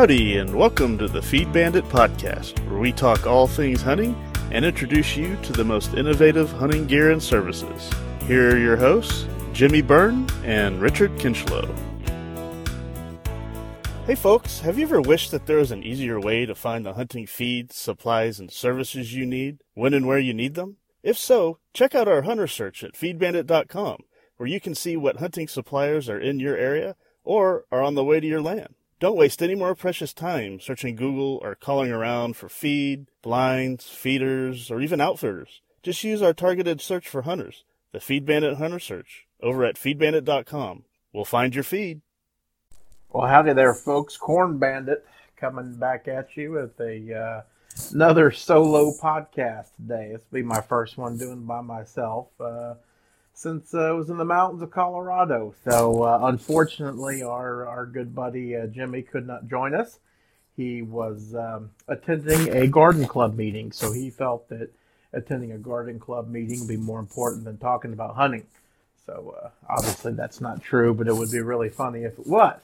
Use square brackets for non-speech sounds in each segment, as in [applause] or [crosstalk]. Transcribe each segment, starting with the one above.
Howdy, and welcome to the Feed Bandit podcast, where we talk all things hunting and introduce you to the most innovative hunting gear and services. Here are your hosts, Jimmy Byrne and Richard Kinchlow. Hey folks, have you ever wished that there was an easier way to find the hunting feeds, supplies, and services you need when and where you need them? If so, check out our hunter search at feedbandit.com, where you can see what hunting suppliers are in your area or are on the way to your land. Don't waste any more precious time searching Google or calling around for feed, blinds, feeders, or even outfitters. Just use our targeted search for hunters, the Feed Bandit Hunter Search, over at feedbandit.com. We'll find your feed. Well, howdy there, folks. Corn Bandit coming back at you with a uh, another solo podcast today. This will be my first one doing by myself. Uh, since uh, I was in the mountains of Colorado. So uh, unfortunately, our our good buddy uh, Jimmy could not join us. He was um, attending a garden club meeting, so he felt that attending a garden club meeting would be more important than talking about hunting. So uh, obviously that's not true, but it would be really funny if it was.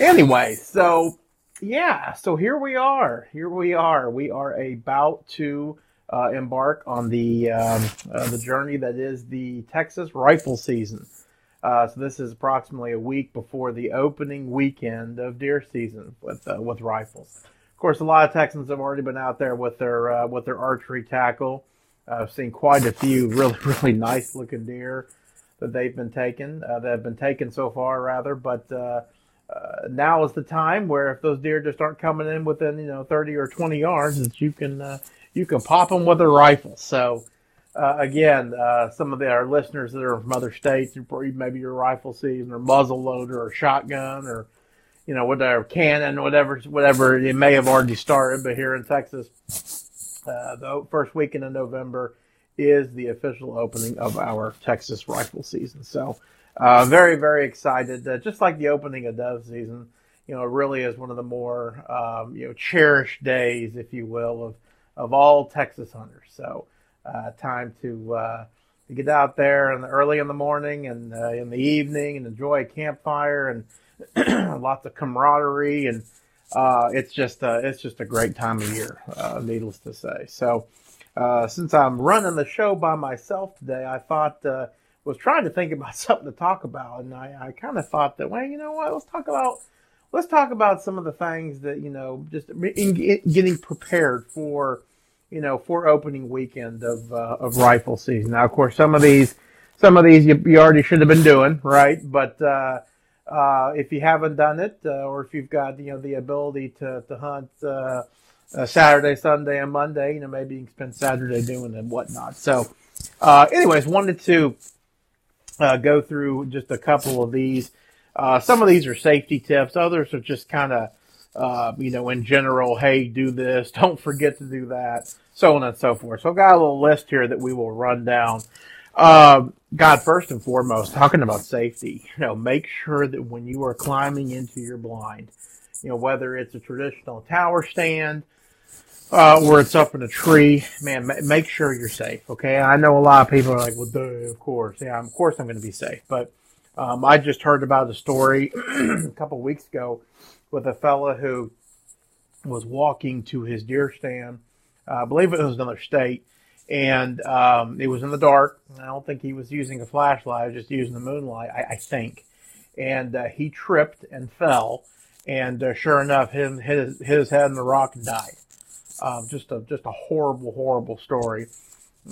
Anyway, so yeah, so here we are. Here we are. We are about to uh, embark on the um, uh, the journey that is the Texas rifle season. Uh, so this is approximately a week before the opening weekend of deer season with uh, with rifles. Of course, a lot of Texans have already been out there with their uh, with their archery tackle. I've seen quite a few [laughs] really really nice looking deer that they've been taken uh, that have been taken so far rather, but. now is the time where if those deer just aren't coming in within you know 30 or 20 yards, that you can you can pop them with a rifle. So, uh, again, uh, some of the, our listeners that are from other states, maybe your rifle season or muzzle loader or shotgun or, you know, whatever, cannon, whatever, whatever, it may have already started. But here in Texas, uh, the first weekend of November is the official opening of our Texas rifle season. So, uh, very, very excited. Uh, just like the opening of dove season, you know, it really is one of the more, um, you know, cherished days, if you will, of, of all Texas hunters. So, uh, time to, uh, to get out there in the early in the morning and uh, in the evening and enjoy a campfire and [clears throat] lots of camaraderie and uh, it's just it's just a great time of year, uh, needless to say. So, uh, since I'm running the show by myself today, I thought was trying to think about [laughs] something to talk about, and I, I kind of thought that, well, you know what, let's talk about let's talk about some of the things that you know just in getting prepared for you know for opening weekend of uh, of rifle season. Now, of course, some of these some of these you, you already should have been doing right, but uh, uh, if you haven't done it, uh, or if you've got you know the ability to to hunt. Uh, Saturday, Sunday, and Monday. You know, maybe you can spend Saturday doing and whatnot. So, uh, anyways, wanted to go through just a couple of these uh, some of these are safety tips. Others are just kind of, uh, you know, in general, hey, do this, [laughs] don't forget to do that, so on and so forth. So I've got a little list here that we will run down. Uh, God, first and foremost, talking about safety, you know, make sure that when you are climbing into your blind, you know, whether it's a traditional tower stand, uh, or it's up in a tree, man, ma- make sure you're safe. Okay. I know a lot of people are like, well, duh, of course. Yeah, of course I'm going to be safe. But, um, I just heard about a story [clears throat] a couple weeks ago with a fella who was walking to his deer stand. Uh, I believe it was another state, and um, it was in the dark. I don't think he was using a flashlight; just using the moonlight, I, I think. And uh, he tripped and fell, and uh, sure enough, him his, his head in the rock and died. Um, just a just a horrible, horrible story.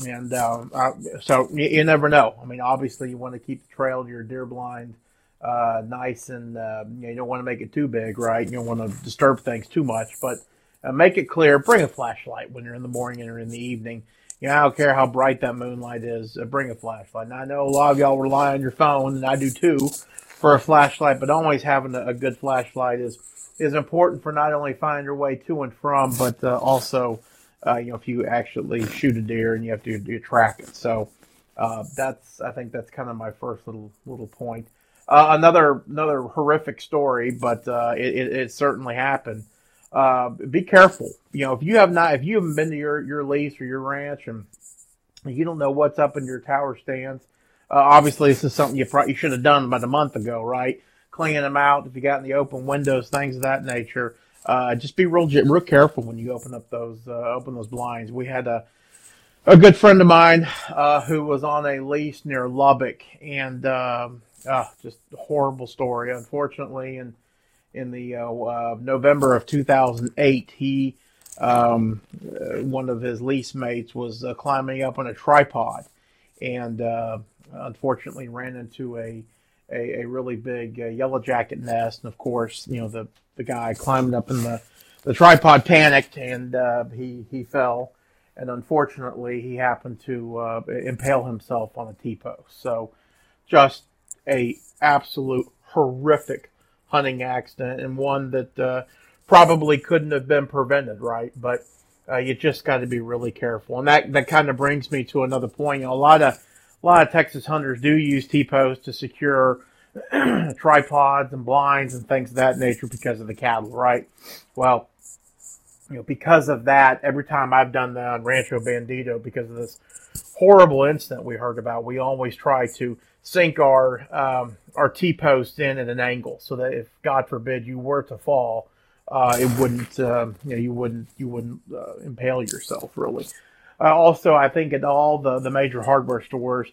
And um, uh, so you, you, never know. I mean, obviously, you want to keep the trail to your deer blind uh, nice and uh, you, don't want to make it too big, right? You don't want to disturb things too much, but uh, make it clear. Bring a flashlight when you're in the morning or in the evening. You know, I don't care how bright that moonlight is. Uh, bring a flashlight. Now, I know a lot of y'all rely on your phone, and I do too, for a flashlight. But always having a, a good flashlight is is important for not only finding your way to and from, but uh, also uh, you know, if you actually shoot a deer and you have to do track it. So uh, that's I think that's kind of my first little little point. Uh, another another horrific story, but uh, it, it, it, certainly happened. Uh, be careful. You know, if you have not, if you haven't been to your your lease or your ranch and you don't know what's up in your tower stands, uh, obviously this is something you probably you should have done about a month ago, right? cleaning them out, if you got in the open windows, things of that nature, uh, just be real real careful when you open up those uh, open those blinds. We had a a good friend of mine uh, who was on a lease near Lubbock, and um, uh, just a horrible story. Unfortunately, in in the uh, uh, November of 2008, he um, one of his lease mates was climbing up on a tripod, and unfortunately ran into a a, a really big uh, yellow jacket nest, and of course, you know the the guy climbing up in the the tripod panicked and uh, he he fell, and unfortunately he happened to uh, impale himself on a T post. So, just a absolute horrific hunting accident and one that uh, probably couldn't have been prevented, right? But uh, you just got to be really careful, and that that kind of brings me to another point. You know, a lot of a lot of Texas hunters do use T-posts to secure [clears throat] tripods and blinds and things of that nature because of the cattle, right? Well, you know, because of that, every time I've done that on Rancho Bandito, because of this horrible incident we heard about, we always try to sink our um, our T post in at an angle so that if God forbid you were to fall, uh, it wouldn't um, you know you wouldn't you wouldn't uh, impale yourself really. Uh, also, I think at all the, the major hardware stores,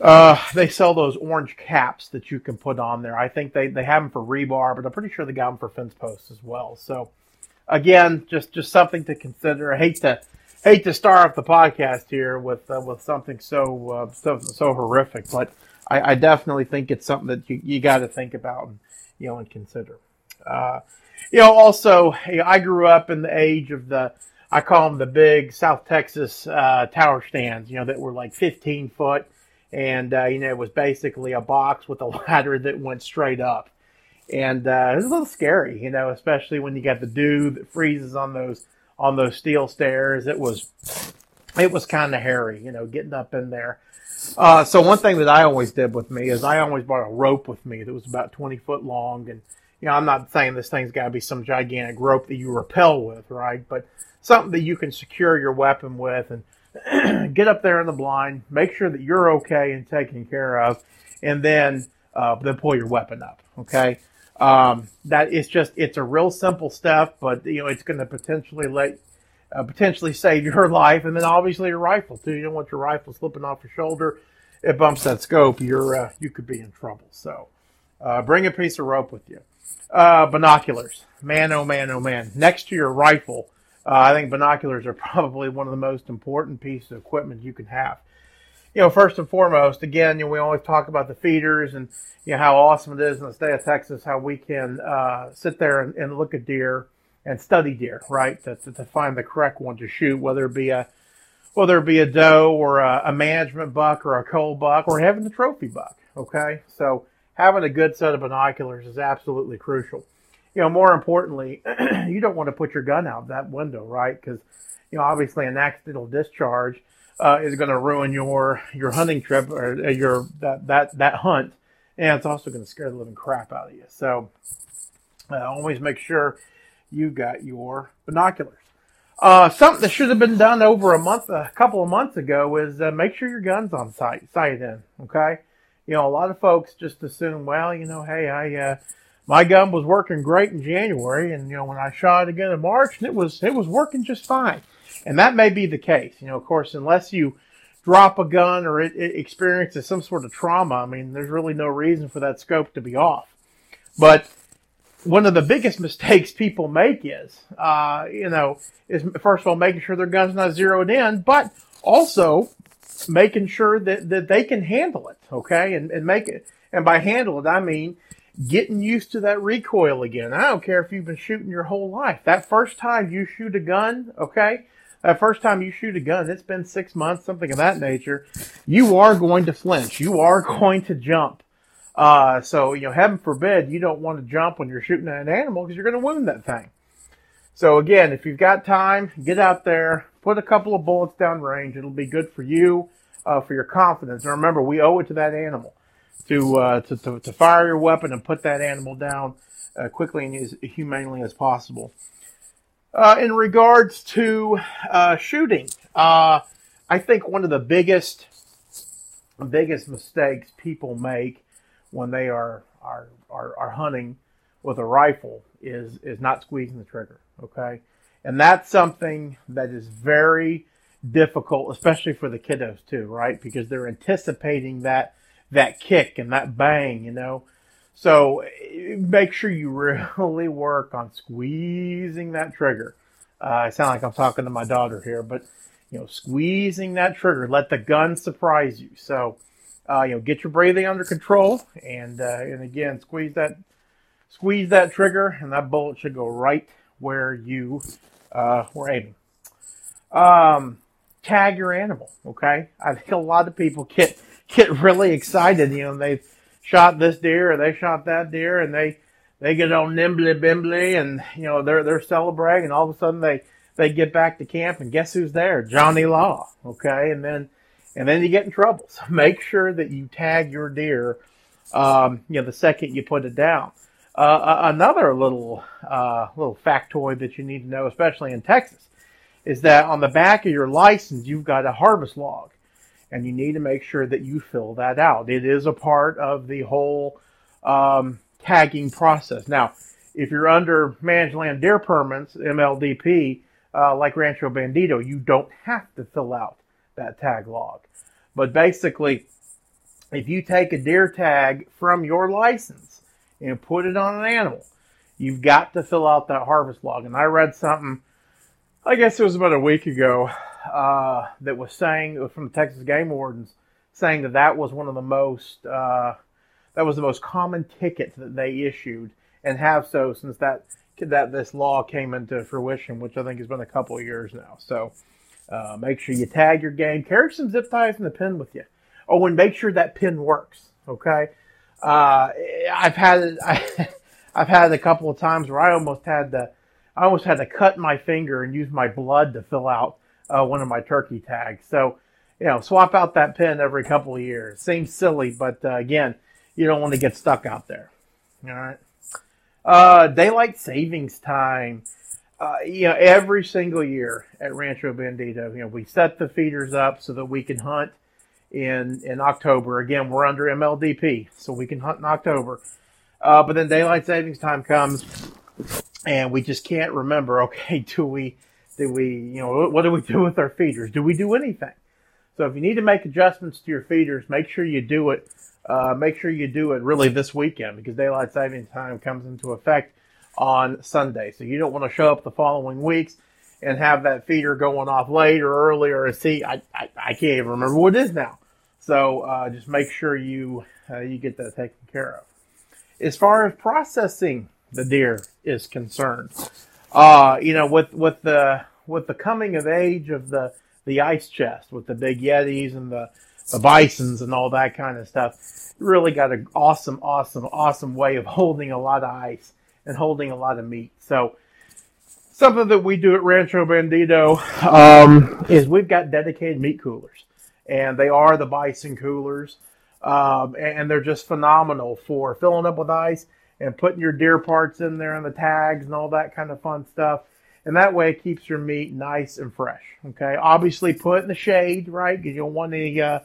uh, they sell those orange caps that you can put on there. I think they, they have them for rebar, but I'm pretty sure they got them for fence posts as well. So, again, just just something to consider. I hate to hate to start off the podcast here with uh, with something so uh, so so horrific, but I, I, definitely think it's something that you, you got to think about and you know and consider. Uh, you know, also, I grew up in the age of the I call them the big South Texas uh, tower stands, you know, that were like 15 foot. And, uh, you know, it was basically a box with a [laughs] ladder that went straight up. And uh, it was a little scary, you know, especially when you got the dew that freezes on those on those steel stairs. It was it was kind of hairy, you know, getting up in there. Uh, so one thing that I always did with me is I always brought a rope with me that was about 20 foot long. And, you know, I'm not saying this thing's got to be some gigantic rope that you rappel with, right? But something that you can secure your weapon with and [clears throat] get up there in the blind, make sure that you're okay and taken care of, and then uh, then pull your weapon up. Okay, um, that is just it's a real simple step, but you know it's going to potentially let uh, potentially save [laughs] your life, and then obviously your rifle too. You don't want your rifle slipping off your shoulder. It bumps that scope. You're uh, you could be in trouble. So uh, bring a piece of rope with you. Uh, binoculars, man, oh man, oh man. Next to your rifle uh, I think binoculars are [laughs] probably one of the most important pieces of equipment you can have. You know, first and foremost, again, you know, we always talk about the feeders and you know how awesome it is in the state of Texas how we can uh, sit there and, and, look at deer and study deer, right? To, to, to, find the correct one to shoot, whether it be a whether it be a doe or a, a management buck or a coal buck or having the trophy buck. Okay, so having a good set of binoculars is absolutely crucial you know, more importantly, [clears throat] you don't want to put your gun out that window, right? Because, you know, obviously an accidental discharge uh, is going to ruin your your hunting trip or uh, your that that that hunt, and it's also going to scare the living crap out of you. So, uh, always make sure you've got your binoculars. Uh, something that should have been done over a month, a couple of months ago, is uh, make sure your gun's on sight, sight in. Okay, you know, a lot of folks just assume, well, you know, hey, I uh, my gun was working great in January, and you know when I shot it again in March, it was it was working just fine. And that may be the case. You know, of course, unless you drop a gun or it, it experiences some sort of trauma, I mean, there's really no reason for that scope to be off. But one of the biggest [laughs] mistakes people make is, uh, you know, is first of all making sure their gun's not zeroed in, but also making sure that, that they can handle it, okay, and, and make it. And by handle it, I mean getting used to that recoil again. I don't care if you've been shooting your whole life. That first time you shoot a gun, okay? That first time you shoot a gun, it's been six months, something of that nature. You are going to flinch. You are [laughs] going to jump. Uh, so, you know, heaven forbid you don't want to jump when you're shooting at an animal because you're going to wound that thing. So again, if you've got time, get out there, put a couple of bullets down range. It'll be good for you, uh, for your confidence. And remember, we owe it to that animal to, uh, to, to, to, fire your weapon and put that animal down uh, quickly and as humanely as possible. Uh, in regards to uh, shooting, uh, I think one of the biggest biggest mistakes people make when they are are, are, our hunting with a rifle is is not squeezing the trigger. Okay, and that's something that is very difficult, especially for the kiddos too, right? Because they're anticipating that that kick and that bang, you know. So make sure you [laughs] really work on squeezing that trigger. Uh, I sound like I'm talking to my daughter here, but you know, squeezing that trigger, let the gun surprise you. So, uh, you know, get your breathing under control, and uh, and again, squeeze that squeeze that trigger, and that bullet should go right where you uh, were aiming. Um, tag your animal, okay? I think a lot of people get get really excited. You know, they've shot this deer or they shot that deer, and they they get all nimbly bimbly, and you know they're they're celebrating, and all of a sudden they they get back to camp, and guess who's there? Johnny Law, okay? And then and then you get in trouble. So [laughs] make sure that you tag your deer, um, you know, the second you put it down. Uh, another little uh, little factoid that you need to know, especially in Texas, is that on the back of your license you've got a harvest log, and you need to make sure that you fill that out. It is a part of the whole um, tagging process. Now, if you're under managed land deer permits (MLDP), uh, like Rancho Bandito, you don't have to fill out that tag log. But basically, if you take a deer tag from your license and put it on an animal, you've got to fill out that harvest log. And I read something, I guess it was about a week ago, uh, that was saying from the Texas Game Wardens, saying that that was one of the most uh, that was the most common ticket that they issued and have so since that that this law came into fruition, which I think has been a couple of years now. So uh, make sure you tag your game, carry some zip ties and a pin with you. Oh, and make sure that pin works. Okay, uh, I've had I, [laughs] I've had a couple of times where I almost had to I almost had to cut my finger and use my blood to fill out uh, one of my turkey tags. So you know, swap out that pin every couple of years. Seems silly, but uh, again, you don't want to get stuck out there. All right. Uh, daylight savings time. Uh, you know, every single year at Rancho Bandito, you know, we set the feeders up so that we can hunt in in October. Again, we're under MLDP, so we can hunt in October. Uh, but then daylight savings time comes, and we just can't remember. [laughs] Okay, do we do we you know what do we [laughs] do with our feeders? Do we do anything? So if you need to make adjustments to your feeders, make sure you do it. Uh, make sure you do it really this weekend because daylight saving time comes into effect on Sunday. So you don't want to show up the following weeks and have that feeder going off late or early or See, I, I, I can't even remember what it is now. So uh, just make sure you uh, you get that taken care of. As far as processing the deer is concerned, uh, you know, with with the with the coming of age of the the ice chest, with the big yetis and the the bisons and all that kind of stuff, really got an awesome, awesome, awesome way of [laughs] holding a lot of ice and holding a lot of meat. So something that we do at Rancho Bandito um, is we've got dedicated meat coolers, and they are the bison coolers, um, and they're just phenomenal for filling up with ice and putting your deer parts in there and the tags and all that kind of fun stuff. And that way it keeps your meat nice and fresh. Okay, obviously put in the shade, right? Because you don't want any, uh,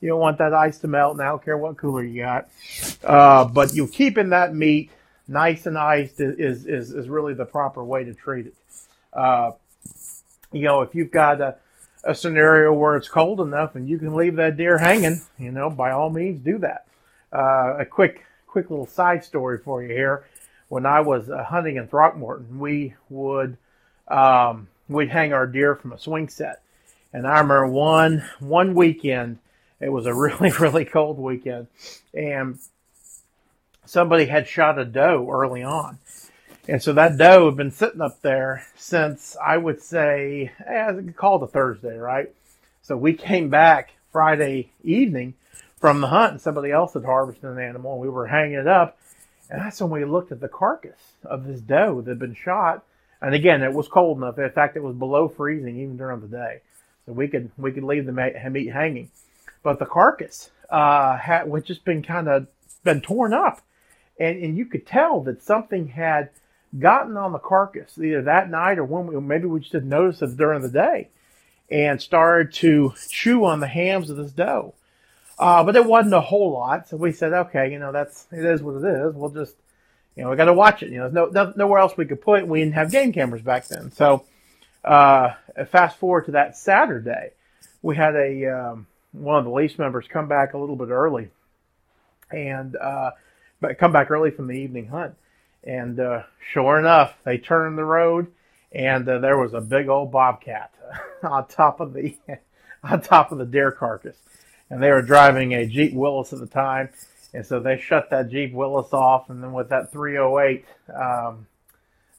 you don't want that ice to melt. And I don't care what cooler you got, uh, but you keeping that meat nice and iced is, is, is really the proper way to treat it. Uh, you know, if you've got a, a scenario where it's cold enough and you can leave that deer hanging, you know, by all means do that. Uh, a quick, quick little side story for you here. When I was uh, hunting in Throckmorton, we would, um, we'd hang our deer from a swing set. And I remember one, one weekend, it was a [laughs] really, really cold weekend and somebody had shot a doe early on. And so that doe had been sitting up there since I would say, eh, called a Thursday, right? So we came back Friday evening from the hunt and somebody else had harvested an animal and we were hanging it up. And that's when we looked at the carcass of this doe that had been shot. And again, it was cold enough. In fact, it was below freezing even during the day. So we could, we could leave the meat hanging. But the carcass, uh, had, just been kind of been torn up and and you could tell that something had gotten on the carcass either that night or when we, maybe we just didn't notice it during the day and started to chew on the hams of this doe. Uh, but it wasn't a whole lot, so we said, okay, you know, that's it is what it is. We'll just, you know, we got to watch it. You know, there's no, no nowhere else we could put it. We didn't have game cameras back then, so uh, fast forward to that Saturday, we had a um, one of the lease members come back a little bit early, and uh, come back early from the evening hunt, and uh, sure enough, they turned the road, and uh, there was a big old bobcat [laughs] on top of the [laughs] on top of the deer carcass and they were driving a Jeep Willys at the time, and so they shut that Jeep Willys off, and then with that 308, um,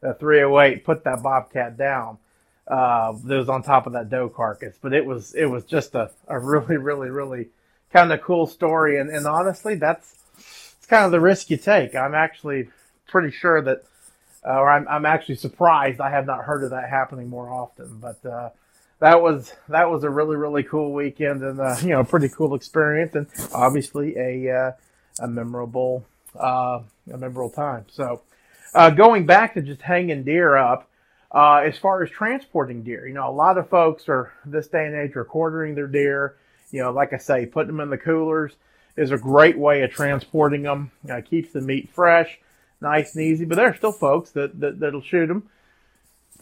the 308 put that Bobcat down. Uh, that was on top of that doe carcass, but it was it was just a, a really really really kind of cool story, and, and honestly, that's it's kind of the risk you take. I'm actually pretty sure that, uh, or I'm I'm actually surprised I have not heard of that happening more often, but. Uh, that was that was a really really cool weekend and uh, you know a pretty cool experience and obviously a uh, a memorable uh, a memorable time. So uh, going back to just hanging deer up. Uh, as far as transporting deer, you know, a lot of folks are this day and age are quartering their deer. You know, like I say, putting them in the coolers is a great way of transporting them. Uh, keeps the meat fresh, nice and easy. But there are still folks that, that that'll shoot them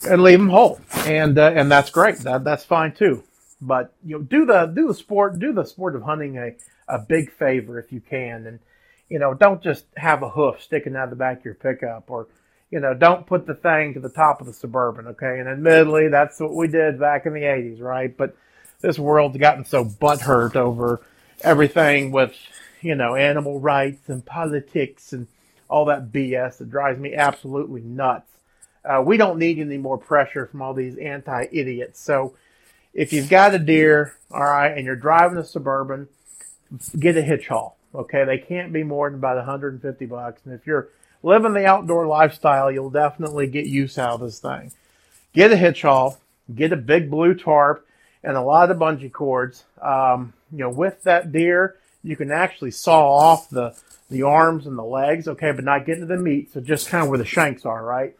and leave them whole, and uh, and that's great. That that's fine too. But you know, do the do the sport, do the sport of hunting a a big favor if you can, and you know, don't just have a hoof sticking out of the back of your pickup, or you know, don't put the thing to the top of the suburban. Okay, and admittedly, that's what we did back in the '80s, right? But this world's gotten so butthurt over everything with you know animal rights and politics and all that BS that drives me absolutely nuts. Uh, we don't need any more pressure from all these anti idiots. So if you've got a deer, all right, and you're driving a suburban, get a hitch haul. Okay, they can't be more than about 150 bucks. And if you're living the outdoor lifestyle, you'll definitely get use out of this thing. Get a hitch haul, get a big blue tarp, and a lot of bungee cords. Um, you know, with that deer, you can actually saw off the the arms and the legs, okay, but not get into the meat. So just kind of where the shanks are, right?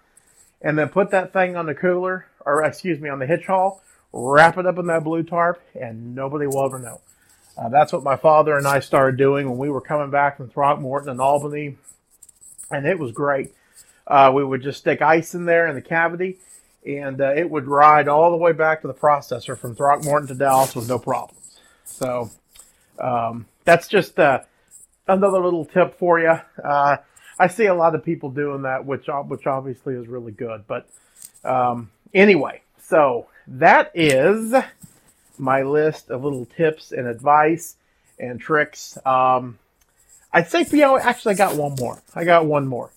And then put that thing on the cooler, or excuse me, on the hitch haul, wrap it up in that blue tarp, and nobody will ever know. Uh, that's what my father and I started doing when we were coming back from Throckmorton and Albany, and it was great. Uh, we would just stick ice in there in the cavity, and uh, it would ride all the way back to the processor from Throckmorton to Dallas with no problems. So um, that's just uh, another little tip for you. I see a lot of people doing that, which which obviously is really good. But um, anyway, so that is my list of little tips and advice and tricks. Um, I'd say, you know, actually, I got one more. I got one more,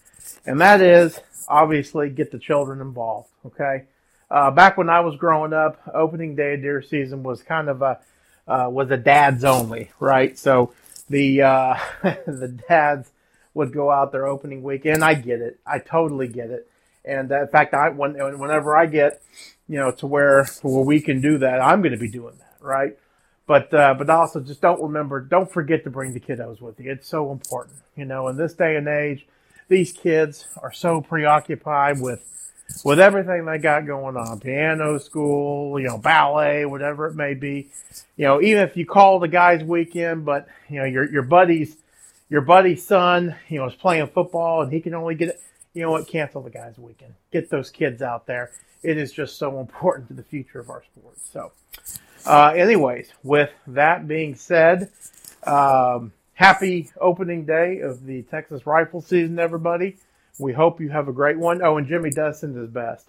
and that is obviously get the children involved. Okay. Uh, back when I was growing up, opening day of deer season was kind of a uh, was a dads only, right? So the uh, [laughs] the dads would go out there opening weekend. I get it. I totally get it. And in fact, I when, whenever I get, you know, to where where we can do that, I'm going to be doing that, right? But uh, but also just don't remember, don't forget to bring the kiddos with you. It's so important, you know. In this day and age, these kids are so preoccupied with with everything they got going on, piano school, you know, ballet, whatever it may be. You know, even if you call the guys weekend, but you know, your your buddies your buddy's son, you know, is playing football and he can only get it. You know what? Cancel the guys' weekend. Get those kids out there. It is just so [laughs] important to the future of our sport. So, uh, anyways, with that being said, um, happy opening day of the Texas rifle season, everybody. We hope you have a great one. Oh, and Jimmy does send his best.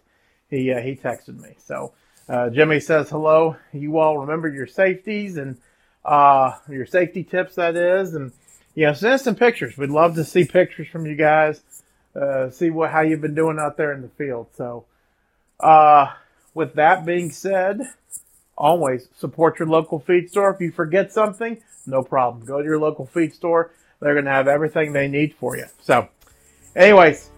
He uh, he texted me. So uh, Jimmy says hello. You all remember your safeties and uh, your safety tips, that is, and yeah, send some pictures. We'd love to see pictures from you guys. Uh, see what how you've been doing out there in the field. So, uh, with that being said, always support your local feed store. If you forget something, no problem. Go to your local feed store. They're going to have everything they need for you. So, anyways,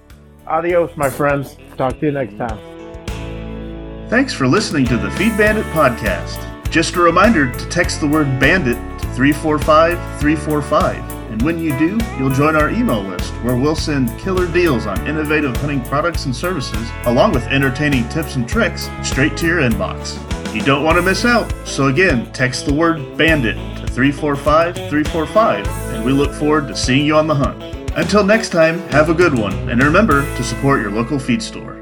adios, my friends. Talk to you next time. Thanks for listening to the Feed Bandit podcast. Just a reminder to text the word bandit to 345 345. And when you do, you'll join our email list where we'll send killer deals on innovative hunting products and services, along with entertaining tips and tricks straight to your inbox. You don't want to miss out, so again, text the word bandit to 345 345, and we look forward to seeing you on the hunt. Until next time, have a good one, and remember to support your local feed store.